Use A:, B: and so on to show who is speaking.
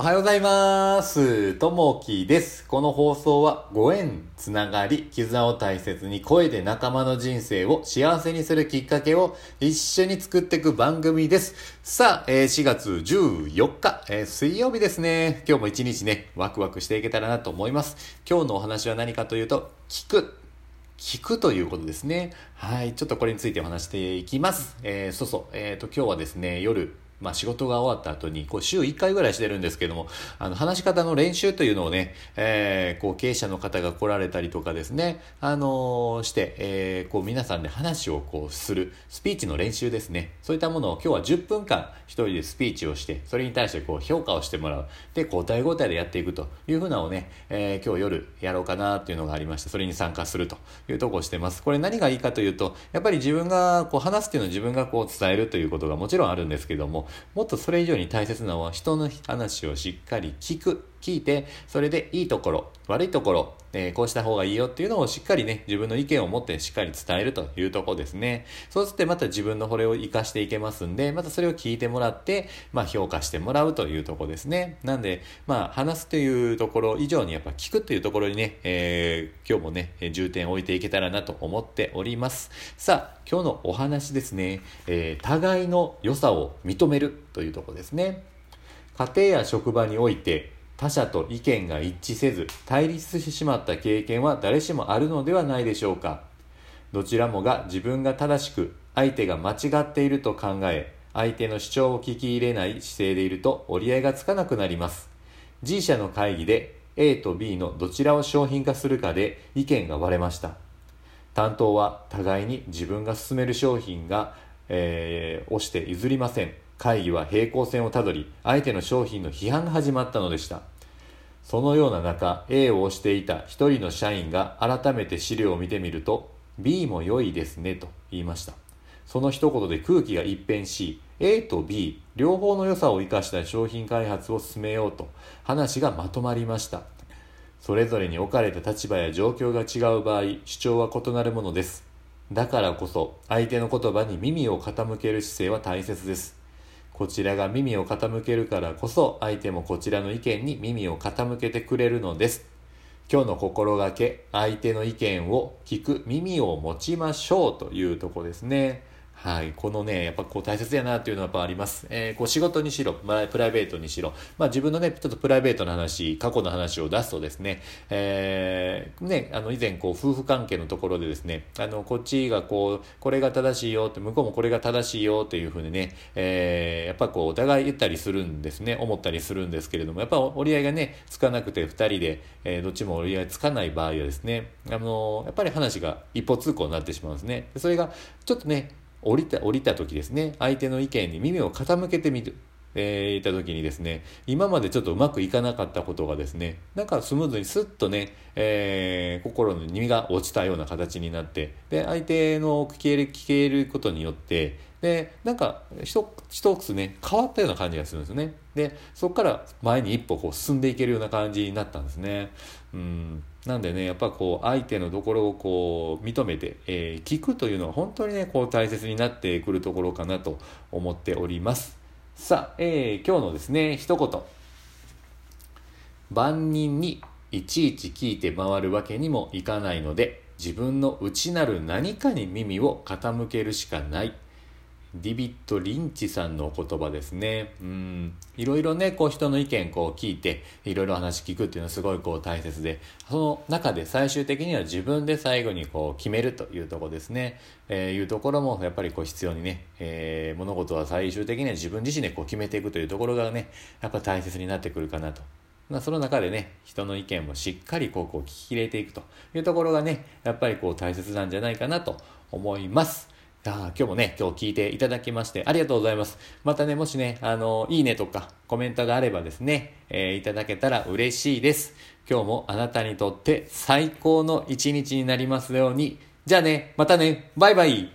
A: おはようございます。ともきです。この放送はご縁、つながり、絆を大切に声で仲間の人生を幸せにするきっかけを一緒に作っていく番組です。さあ、えー4月14日、えー水曜日ですね。今日も一日ね、ワクワクしていけたらなと思います。今日のお話は何かというと、聞く。聞くということですね。はい。ちょっとこれについてお話していきます。えーそうそう。えっ、と、今日はですね、夜、まあ仕事が終わった後に、こう週1回ぐらいしてるんですけども、あの、話し方の練習というのをね、えーこう経営者の方が来られたりとかですね、あのーして、えーこう皆さんで話をこうする、スピーチの練習ですね。そういったものを今日は10分間一人でスピーチをして、それに対してこう評価をしてもらう。で、交代交代でやっていくというふうなをね、えー今日夜やろうかなっていうのがありまして、それに参加するというとこをしてます。これ何がいいかというと、やっぱり自分がこう話すっていうのを自分がこう伝えるということがもちろんあるんですけども、もっとそれ以上に大切なのは人の話をしっかり聞く。聞いて、それでいいところ、悪いところ、えーこうした方がいいよっていうのをしっかりね、自分の意見を持ってしっかり伝えるというとこですね。そうすってまた自分のこれを活かしていけますんで、またそれを聞いてもらって、まあ評価してもらうというとこですね。なんで、まあ話すというところ以上にやっぱ聞くというところにね、えー今日もね、重点を置いていけたらなと思っております。さあ、今日のお話ですね、えー互いの良さを認めるというとこですね。家庭や職場において他者と意見が一致せず対立してしまった経験は誰しもあるのではないでしょうか。どちらもが自分が正しく相手が間違っていると考え相手の主張を聞き入れない姿勢でいると折り合いがつかなくなります。G 社の会議で A と B のどちらを商品化するかで意見が割れました。担当は互いに自分が進める商品が、えー、押して譲りません。会議は平行線をたどり相手の商品の批判が始まったのでした。そのような中 A を押していた一人の社員が改めて資料を見てみると B も良いですねと言いました。その一言で空気が一変し A と B 両方の良さを生かした商品開発を進めようと話がまとまりました。それぞれに置かれた立場や状況が違う場合主張は異なるものです。だからこそ相手の言葉に耳を傾ける姿勢は大切です。こちらが耳を傾けるからこそ相手もこちらの意見に耳を傾けてくれるのです。今日の心がけ相手の意見を聞く耳を持ちましょうというとこですね。はい。このね、やっぱこう大切やなっていうのはやっぱあります。えーこう仕事にしろ、まあ、プライベートにしろ、まあ自分のね、ちょっとプライベートの話、過去の話を出すとですね、えーね、あの以前こう夫婦関係のところでですね、あの、こっちがこう、これが正しいよって、向こうもこれが正しいよっていうふうにね、えーやっぱこうお互い言ったりするんですね、思ったりするんですけれども、やっぱ折り合いがね、つかなくて二人で、えーどっちも折り合いつかない場合はですね、あのやっぱり話が一歩通行になってしまうんですね。それがちょっとね、降りた、降りた時ですね、相手の意見に耳を傾けてみる。えー、いた時にですね、今までちょっとうまくいかなかったことがですね、なんかスムーズにスッとね、えー心の耳が落ちたような形になって、で、相手の聞ける、聞けることによって、で、なんか、一一つね、変わったような感じがするんですね。で、そこから前に一歩こう進んでいけるような感じになったんですね。うん。なんでね、やっぱこう、相手のところをこう、認めて、えー聞くというのは本当にね、こう、大切になってくるところかなと思っております。さあ、えー今日のですね、一言。万人にいちいち聞いて回るわけにもいかないので、自分の内なる何かに耳を傾けるしかない。ディビッド・リンチさんのお言葉ですね。うん。いろいろね、こう人の意見こう聞いて、いろいろ話聞くっていうのはすごいこう大切で、その中で最終的には自分で最後にこう決めるというところですね。えーいうところもやっぱりこう必要にね、えー物事は最終的には自分自身でこう決めていくというところがね、やっぱ大切になってくるかなと。まあ、その中でね、人の意見もしっかりこうこう聞き入れていくというところがね、やっぱりこう大切なんじゃないかなと思います。あ今日もね、今日聞いていただきましてありがとうございます。またね、もしね、あの、いいねとかコメントがあればですね、えーいただけたら嬉しいです。今日もあなたにとって最高の一日になりますように。じゃあね、またね、バイバイ